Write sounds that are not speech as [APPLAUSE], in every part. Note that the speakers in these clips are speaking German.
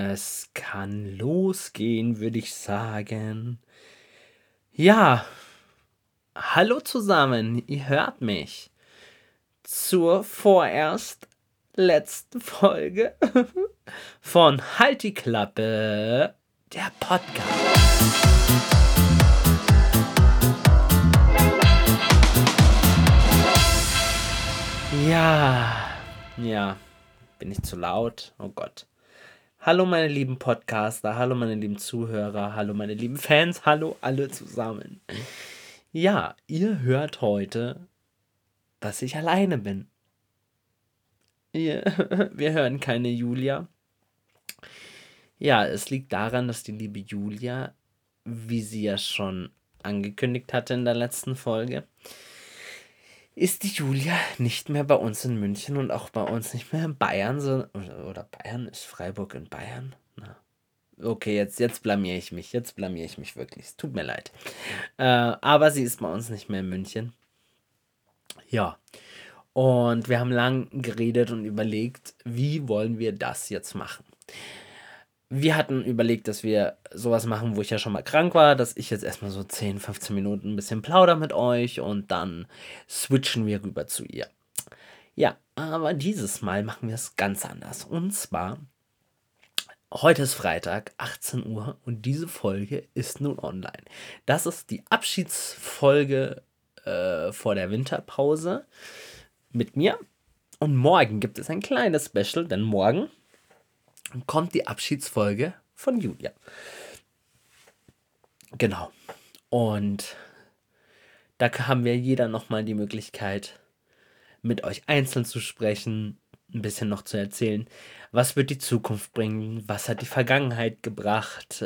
Es kann losgehen, würde ich sagen. Ja, hallo zusammen, ihr hört mich. Zur vorerst letzten Folge [LAUGHS] von Halt die Klappe, der Podcast. Ja, ja, bin ich zu laut? Oh Gott. Hallo meine lieben Podcaster, hallo meine lieben Zuhörer, hallo meine lieben Fans, hallo alle zusammen. Ja, ihr hört heute, dass ich alleine bin. Ihr, [LAUGHS] wir hören keine Julia. Ja, es liegt daran, dass die liebe Julia, wie sie ja schon angekündigt hatte in der letzten Folge, ist die Julia nicht mehr bei uns in München und auch bei uns nicht mehr in Bayern, oder Bayern ist Freiburg in Bayern? Na. Okay, jetzt, jetzt blamier ich mich, jetzt blamier ich mich wirklich. Es tut mir leid. Äh, aber sie ist bei uns nicht mehr in München. Ja. Und wir haben lang geredet und überlegt, wie wollen wir das jetzt machen wir hatten überlegt, dass wir sowas machen, wo ich ja schon mal krank war, dass ich jetzt erstmal so 10, 15 Minuten ein bisschen plauder mit euch und dann switchen wir rüber zu ihr. Ja, aber dieses Mal machen wir es ganz anders. Und zwar, heute ist Freitag, 18 Uhr und diese Folge ist nun online. Das ist die Abschiedsfolge äh, vor der Winterpause mit mir. Und morgen gibt es ein kleines Special, denn morgen kommt die Abschiedsfolge von Julia. Genau. Und da haben wir jeder nochmal die Möglichkeit, mit euch einzeln zu sprechen, ein bisschen noch zu erzählen, was wird die Zukunft bringen, was hat die Vergangenheit gebracht.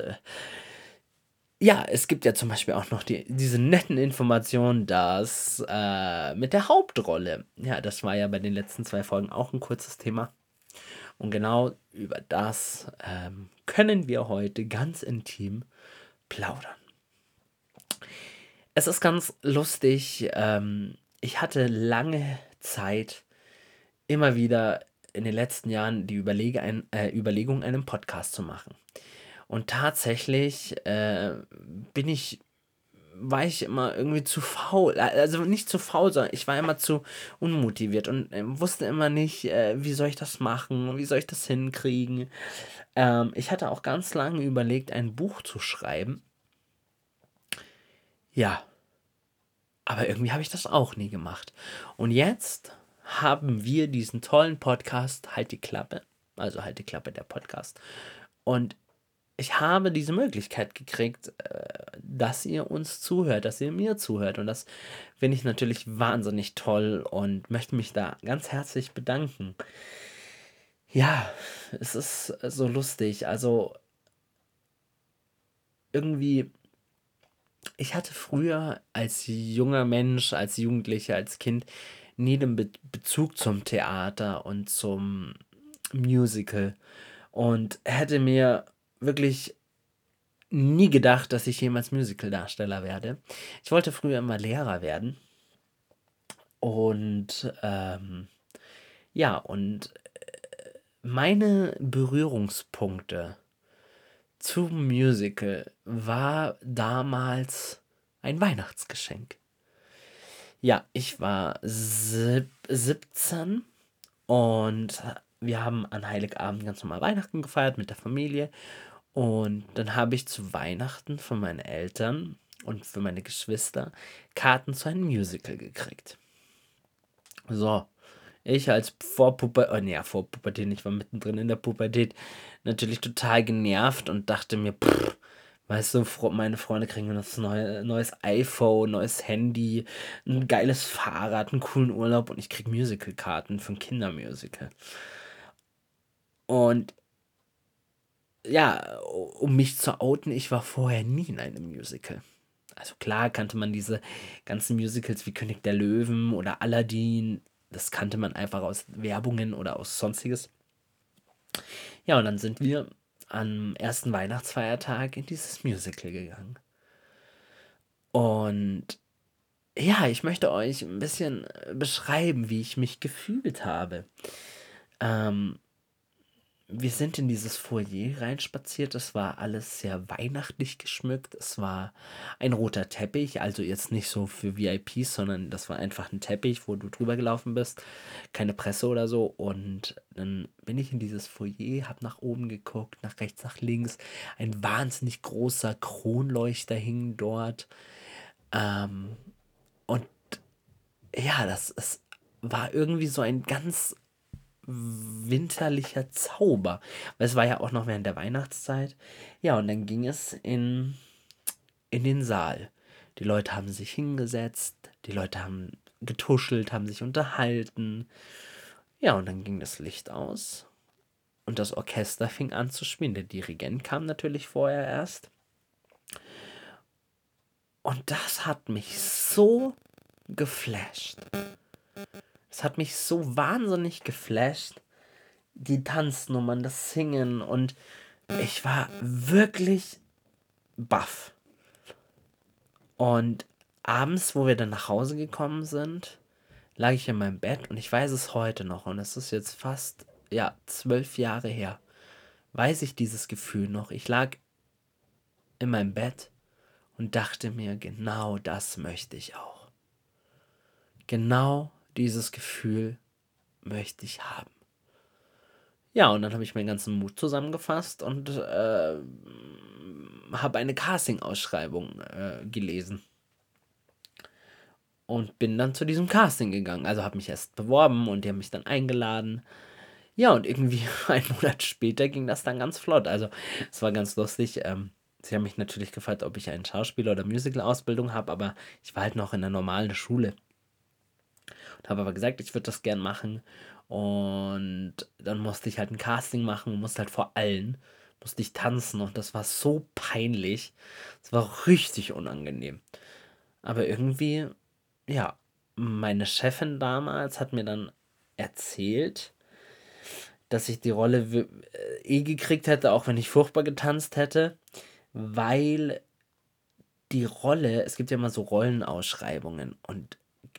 Ja, es gibt ja zum Beispiel auch noch die, diese netten Informationen, dass äh, mit der Hauptrolle, ja, das war ja bei den letzten zwei Folgen auch ein kurzes Thema, und genau über das ähm, können wir heute ganz intim plaudern. Es ist ganz lustig. Ähm, ich hatte lange Zeit immer wieder in den letzten Jahren die Überlege, ein, äh, Überlegung, einen Podcast zu machen. Und tatsächlich äh, bin ich war ich immer irgendwie zu faul. Also nicht zu faul, sondern ich war immer zu unmotiviert und äh, wusste immer nicht, äh, wie soll ich das machen, wie soll ich das hinkriegen. Ähm, ich hatte auch ganz lange überlegt, ein Buch zu schreiben. Ja, aber irgendwie habe ich das auch nie gemacht. Und jetzt haben wir diesen tollen Podcast Halt die Klappe, also Halt die Klappe der Podcast. Und ich habe diese Möglichkeit gekriegt, äh, dass ihr uns zuhört, dass ihr mir zuhört. Und das finde ich natürlich wahnsinnig toll und möchte mich da ganz herzlich bedanken. Ja, es ist so lustig. Also irgendwie, ich hatte früher als junger Mensch, als Jugendlicher, als Kind nie den Be Bezug zum Theater und zum Musical und hätte mir wirklich nie gedacht, dass ich jemals Musical-Darsteller werde. Ich wollte früher immer Lehrer werden. Und ähm, ja, und äh, meine Berührungspunkte zum Musical war damals ein Weihnachtsgeschenk. Ja, ich war sieb 17 und wir haben an Heiligabend ganz normal Weihnachten gefeiert mit der Familie und dann habe ich zu Weihnachten von meinen Eltern und für meine Geschwister Karten zu einem Musical gekriegt. So, ich als Vorpubertät, oh nee, Vorpubertät, ich war mittendrin in der Pubertät, natürlich total genervt und dachte mir, pff, weißt du, meine Freunde kriegen das neue, neues iPhone, neues Handy, ein geiles Fahrrad, einen coolen Urlaub und ich krieg Musicalkarten für ein Kindermusical. Und ja, um mich zu outen, ich war vorher nie in einem Musical. Also klar kannte man diese ganzen Musicals wie König der Löwen oder Aladdin. Das kannte man einfach aus Werbungen oder aus sonstiges. Ja, und dann sind wir am ersten Weihnachtsfeiertag in dieses Musical gegangen. Und ja, ich möchte euch ein bisschen beschreiben, wie ich mich gefühlt habe. Ähm, wir sind in dieses Foyer reinspaziert. Es war alles sehr weihnachtlich geschmückt. Es war ein roter Teppich, also jetzt nicht so für VIPs, sondern das war einfach ein Teppich, wo du drüber gelaufen bist. Keine Presse oder so. Und dann bin ich in dieses Foyer, habe nach oben geguckt, nach rechts, nach links. Ein wahnsinnig großer Kronleuchter hing dort. Ähm, und ja, das ist, war irgendwie so ein ganz winterlicher Zauber. Weil es war ja auch noch während der Weihnachtszeit. Ja, und dann ging es in, in den Saal. Die Leute haben sich hingesetzt, die Leute haben getuschelt, haben sich unterhalten. Ja, und dann ging das Licht aus und das Orchester fing an zu spielen. Der Dirigent kam natürlich vorher erst. Und das hat mich so geflasht. Es hat mich so wahnsinnig geflasht. Die Tanznummern, das Singen und ich war wirklich baff. Und abends, wo wir dann nach Hause gekommen sind, lag ich in meinem Bett und ich weiß es heute noch und es ist jetzt fast, ja, zwölf Jahre her. Weiß ich dieses Gefühl noch. Ich lag in meinem Bett und dachte mir, genau das möchte ich auch. Genau dieses Gefühl möchte ich haben. Ja, und dann habe ich meinen ganzen Mut zusammengefasst und äh, habe eine Casting-Ausschreibung äh, gelesen. Und bin dann zu diesem Casting gegangen. Also habe mich erst beworben und die haben mich dann eingeladen. Ja, und irgendwie [LAUGHS] einen Monat später ging das dann ganz flott. Also es war ganz lustig. Ähm, sie haben mich natürlich gefragt, ob ich eine Schauspieler- oder Musical-Ausbildung habe, aber ich war halt noch in der normalen Schule. Und habe aber gesagt, ich würde das gern machen. Und dann musste ich halt ein Casting machen und musste halt vor allen, musste ich tanzen und das war so peinlich. Es war richtig unangenehm. Aber irgendwie, ja, meine Chefin damals hat mir dann erzählt, dass ich die Rolle äh, eh gekriegt hätte, auch wenn ich furchtbar getanzt hätte, weil die Rolle, es gibt ja immer so Rollenausschreibungen und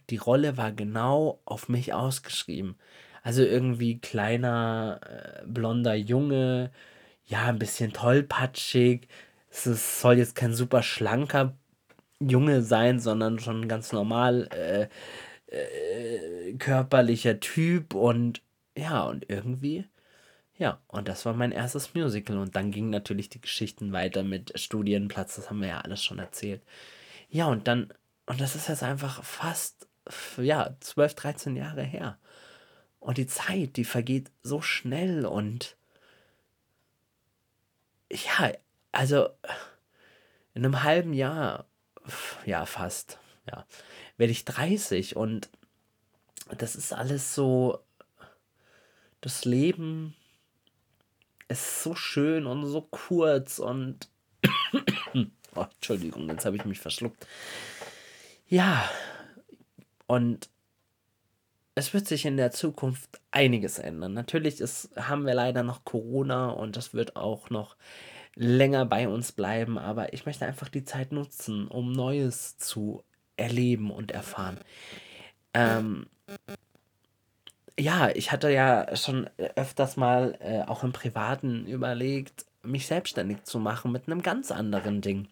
die Rolle war genau auf mich ausgeschrieben. Also irgendwie kleiner, äh, blonder Junge, ja, ein bisschen tollpatschig. Es ist, soll jetzt kein super schlanker Junge sein, sondern schon ganz normal äh, äh, körperlicher Typ und ja, und irgendwie, ja, und das war mein erstes Musical. Und dann gingen natürlich die Geschichten weiter mit Studienplatz, das haben wir ja alles schon erzählt. Ja, und dann, und das ist jetzt einfach fast ja, 12, 13 Jahre her. Und die Zeit, die vergeht so schnell und ja, also in einem halben Jahr, ja, fast, ja, werde ich 30 und das ist alles so, das Leben ist so schön und so kurz und, [COUGHS] oh, Entschuldigung, jetzt habe ich mich verschluckt. Ja, und es wird sich in der Zukunft einiges ändern. Natürlich ist, haben wir leider noch Corona und das wird auch noch länger bei uns bleiben, aber ich möchte einfach die Zeit nutzen, um Neues zu erleben und erfahren. Ähm, ja, ich hatte ja schon öfters mal äh, auch im Privaten überlegt, mich selbstständig zu machen mit einem ganz anderen Ding.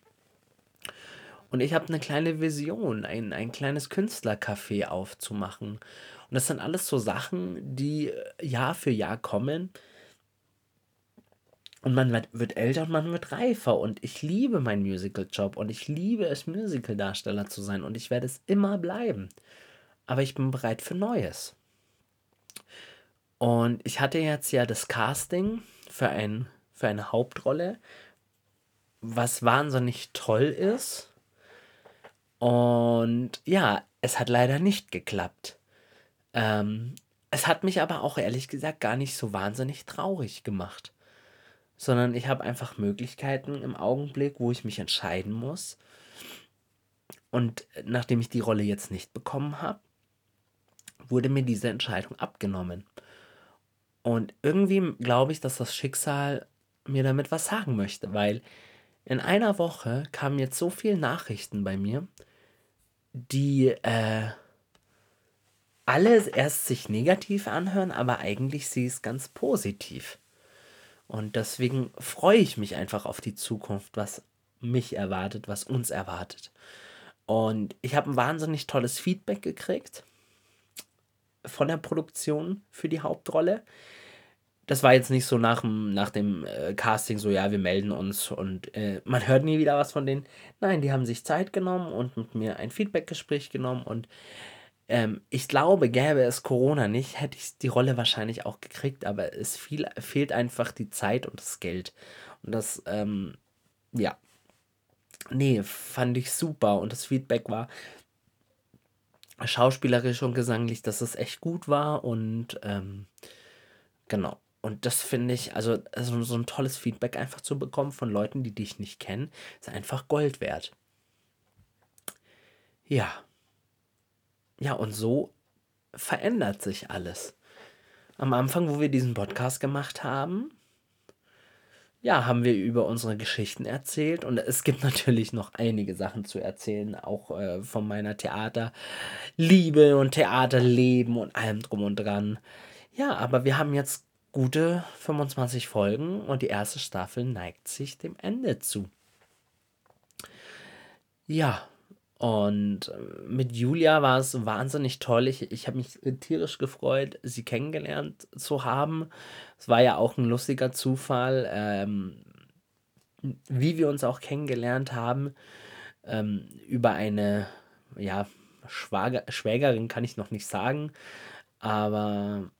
Und ich habe eine kleine Vision, ein, ein kleines Künstlercafé aufzumachen. Und das sind alles so Sachen, die äh, Jahr für Jahr kommen. Und man wird, älter und man wird reifer. Und ich liebe meinen Musical-Job und ich liebe es, Musical-Darsteller zu sein. Und ich werde es immer bleiben. Aber ich bin bereit für Neues. Und ich hatte jetzt ja das Casting für, ein, für eine Hauptrolle, was wahnsinnig toll ist. Und ja, es hat leider nicht geklappt. Ähm, es hat mich aber auch ehrlich gesagt gar nicht so wahnsinnig traurig gemacht. Sondern ich habe einfach Möglichkeiten im Augenblick, wo ich mich entscheiden muss. Und nachdem ich die Rolle jetzt nicht bekommen habe, wurde mir diese Entscheidung abgenommen. Und irgendwie glaube ich, dass das Schicksal mir damit was sagen möchte, weil in einer Woche kamen jetzt so viele Nachrichten bei mir, die äh, alle erst sich negativ anhören, aber eigentlich sie ist ganz positiv. Und deswegen freue ich mich einfach auf die Zukunft, was mich erwartet, was uns erwartet. Und ich habe ein wahnsinnig tolles Feedback gekriegt von der Produktion für die Hauptrolle. Das war jetzt nicht so nach dem, nach dem äh, Casting so, ja, wir melden uns und äh, man hört nie wieder was von denen. Nein, die haben sich Zeit genommen und mit mir ein Feedbackgespräch genommen und ähm, ich glaube, gäbe es Corona nicht, hätte ich die Rolle wahrscheinlich auch gekriegt, aber es viel, fehlt einfach die Zeit und das Geld. Und das, ähm, ja. Nee, fand ich super und das Feedback war schauspielerisch und gesanglich, dass es echt gut war und ähm, genau. Und das finde ich, also, also so ein tolles Feedback einfach zu bekommen von Leuten, die dich nicht kennen, ist einfach Gold wert. Ja. Ja, und so verändert sich alles. Am Anfang, wo wir diesen Podcast gemacht haben, ja, haben wir über unsere Geschichten erzählt und es gibt [LAUGHS] natürlich noch einige Sachen zu erzählen, auch äh, von meiner Theaterliebe und Theaterleben und allem drum und dran. Ja, aber wir haben jetzt gute 25 Folgen und die erste Staffel neigt sich dem Ende zu. Ja, und äh, mit Julia war es wahnsinnig toll. Ich, ich habe mich tierisch gefreut, sie kennengelernt zu haben. Es war ja auch ein lustiger Zufall, ähm, wie wir uns auch kennengelernt haben. Ähm, über eine, ja, Schwager, Schwägerin kann ich noch nicht sagen, aber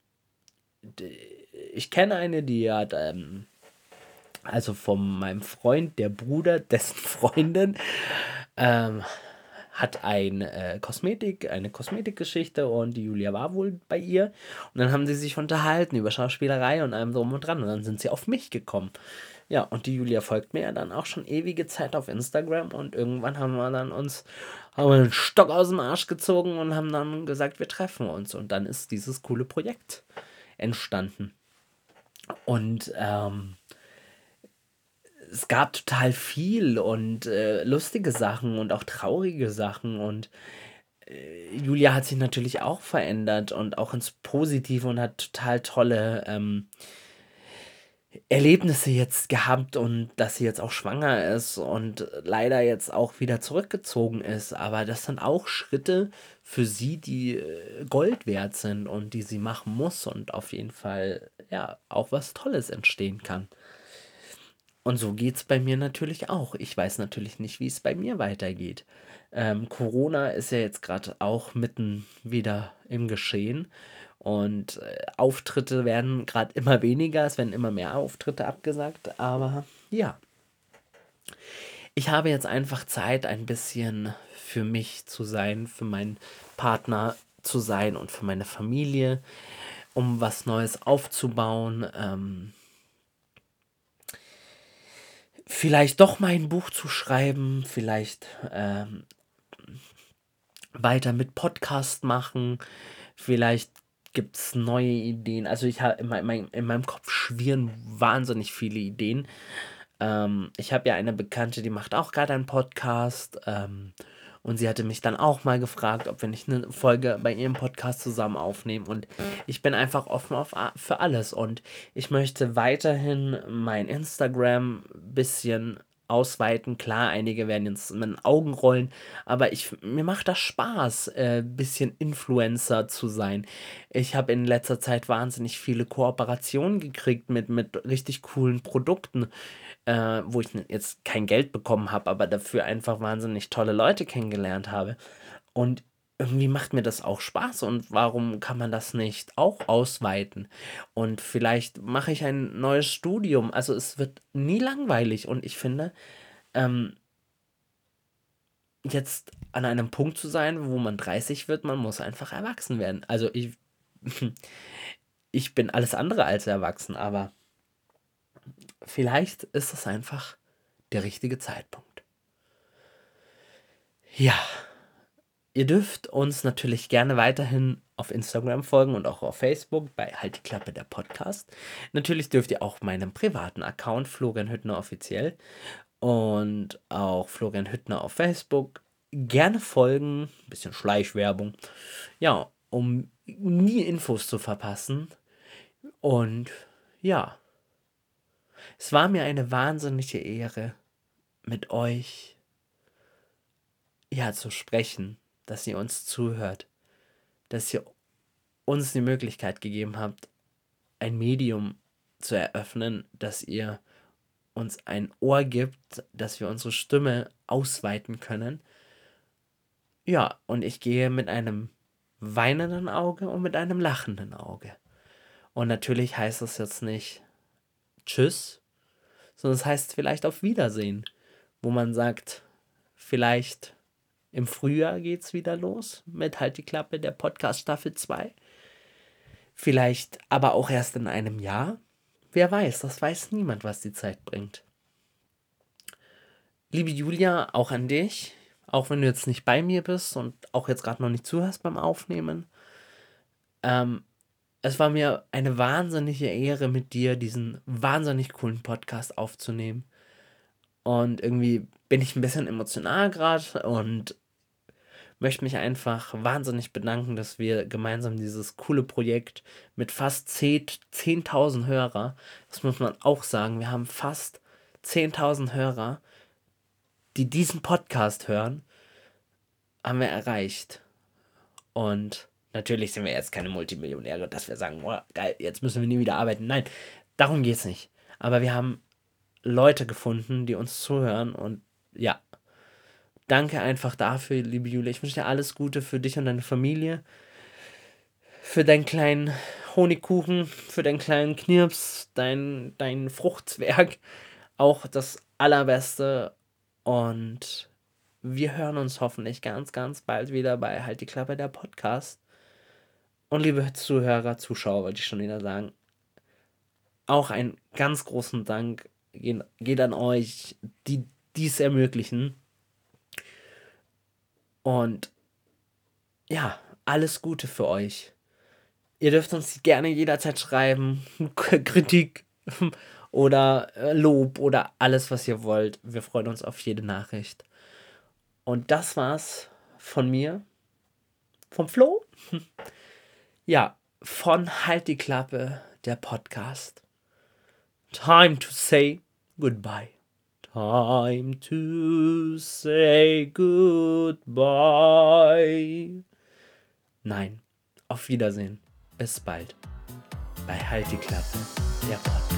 ich kenne eine, die hat, ähm, also von meinem Freund, der Bruder, [LAUGHS] dessen Freundin, ähm, hat ein äh, Kosmetik, eine Kosmetikgeschichte und die Julia war wohl bei ihr. Und dann haben sie sich unterhalten über Schauspielerei und allem drum und dran. Und dann sind sie auf mich gekommen. Ja, und die Julia folgt mir ja dann auch schon ewige Zeit auf Instagram und irgendwann haben wir dann uns haben wir einen Stock aus dem Arsch gezogen und haben dann gesagt, wir treffen uns. Und dann ist dieses coole Projekt entstanden. Und ähm, es gab total viel und äh, lustige Sachen und auch traurige Sachen und äh, Julia hat sich natürlich auch verändert und auch ins Positive und hat total tolle ähm, Erlebnisse jetzt gehabt und dass sie jetzt auch schwanger ist und leider jetzt auch wieder zurückgezogen ist. Aber das sind auch Schritte für sie, die äh, Gold wert sind und die sie machen muss und auf jeden Fall ja auch was Tolles entstehen kann. Und so geht es bei mir natürlich auch. Ich weiß natürlich nicht, wie es bei mir weitergeht. Ähm, Corona ist ja jetzt gerade auch mitten wieder im Geschehen. Und äh, Auftritte werden gerade immer weniger, es werden immer mehr Auftritte abgesagt. Aber ja, ich habe jetzt einfach Zeit, ein bisschen für mich zu sein, für meinen Partner zu sein und für meine Familie, um was Neues aufzubauen. Ähm, vielleicht doch mal ein Buch zu schreiben, vielleicht ähm, weiter mit Podcast machen, vielleicht gibt es neue Ideen. Also ich habe in, mein, in, meinem Kopf schwirren wahnsinnig viele Ideen. Ähm, ich habe ja eine Bekannte, die macht auch gerade einen Podcast. Ähm, und sie hatte mich dann auch mal gefragt, ob wir nicht eine Folge bei ihrem Podcast zusammen aufnehmen. Und ich bin einfach offen auf, für alles. Und ich möchte weiterhin mein Instagram ein bisschen ausweiten. Klar, einige werden jetzt mit den Augen rollen, aber ich, mir macht das Spaß, äh, bisschen Influencer zu sein. Ich habe in letzter Zeit wahnsinnig viele Kooperationen gekriegt mit, mit richtig coolen Produkten, äh, wo ich jetzt kein Geld bekommen habe, aber dafür einfach wahnsinnig tolle Leute kennengelernt habe. Und irgendwie macht mir das auch Spaß und warum kann man das nicht auch ausweiten? Und vielleicht mache ich ein neues Studium. Also es wird nie langweilig und ich finde, ähm, jetzt an einem Punkt zu sein, wo man 30 wird, man muss einfach erwachsen werden. Also ich, [LAUGHS] ich bin alles andere als erwachsen, aber vielleicht ist es einfach der richtige Zeitpunkt. Ja. Ihr dürft uns natürlich gerne weiterhin auf Instagram folgen und auch auf Facebook bei Halt die Klappe der Podcast. Natürlich dürft ihr auch meinem privaten Account Florian Hüttner offiziell und auch Florian Hüttner auf Facebook gerne folgen. Ein bisschen Schleichwerbung. Ja, um nie Infos zu verpassen. Und ja, Es war mir eine wahnsinnige Ehre, mit euch ja zu sprechen, dass ihr uns zuhört, dass ihr uns die Möglichkeit gegeben habt, ein Medium zu eröffnen, dass ihr uns ein Ohr gibt, dass wir unsere Stimme ausweiten können. Ja, und ich gehe mit einem weinenden Auge und mit einem lachenden Auge. Und natürlich heißt das jetzt nicht Tschüss, sondern es heißt vielleicht auf Wiedersehen, wo man sagt, vielleicht im Frühjahr geht es wieder los mit Halt die Klappe der Podcast Staffel 2. Vielleicht aber auch erst in einem Jahr. Wer weiß, das weiß niemand, was die Zeit bringt. Liebe Julia, auch an dich, auch wenn du jetzt nicht bei mir bist und auch jetzt gerade noch nicht zuhörst beim Aufnehmen. Ähm, es war mir eine wahnsinnige Ehre, mit dir diesen wahnsinnig coolen Podcast aufzunehmen. Und irgendwie bin ich ein bisschen emotional gerade und möchte mich einfach wahnsinnig bedanken, dass wir gemeinsam dieses coole Projekt mit fast 10.000 10 Hörer, das muss man auch sagen, wir haben fast 10.000 Hörer, die diesen Podcast hören, haben wir erreicht. Und natürlich sind wir jetzt keine Multimillionäre, dass wir sagen, boah, geil, jetzt müssen wir nie wieder arbeiten. Nein, darum geht es nicht. Aber wir haben Leute gefunden, die uns zuhören und ja, danke einfach dafür, liebe Julia. Ich wünsche dir alles Gute für dich und deine Familie. Für deinen kleinen Honigkuchen, für deinen kleinen Knirps, dein, dein Fruchtzwerg. Auch das Allerbeste. Und wir hören uns hoffentlich ganz, ganz bald wieder bei Halt die Klappe der Podcast. Und liebe Zuhörer, Zuschauer, wollte ich schon wieder sagen, auch einen ganz großen Dank geht an euch, die dies ermöglichen. Und ja, alles Gute für euch. Ihr dürft uns gerne jederzeit schreiben, [LAUGHS] Kritik [LAUGHS] oder äh, Lob oder alles, was ihr wollt. Wir freuen uns auf jede Nachricht. Und das war's von mir, vom Flo. [LAUGHS] Ja, von Halt die Klappe, der Podcast. Time to say goodbye. Time to say goodbye. Nein, auf Wiedersehen. Bis bald. Bei Halt die Klappe, der Podcast.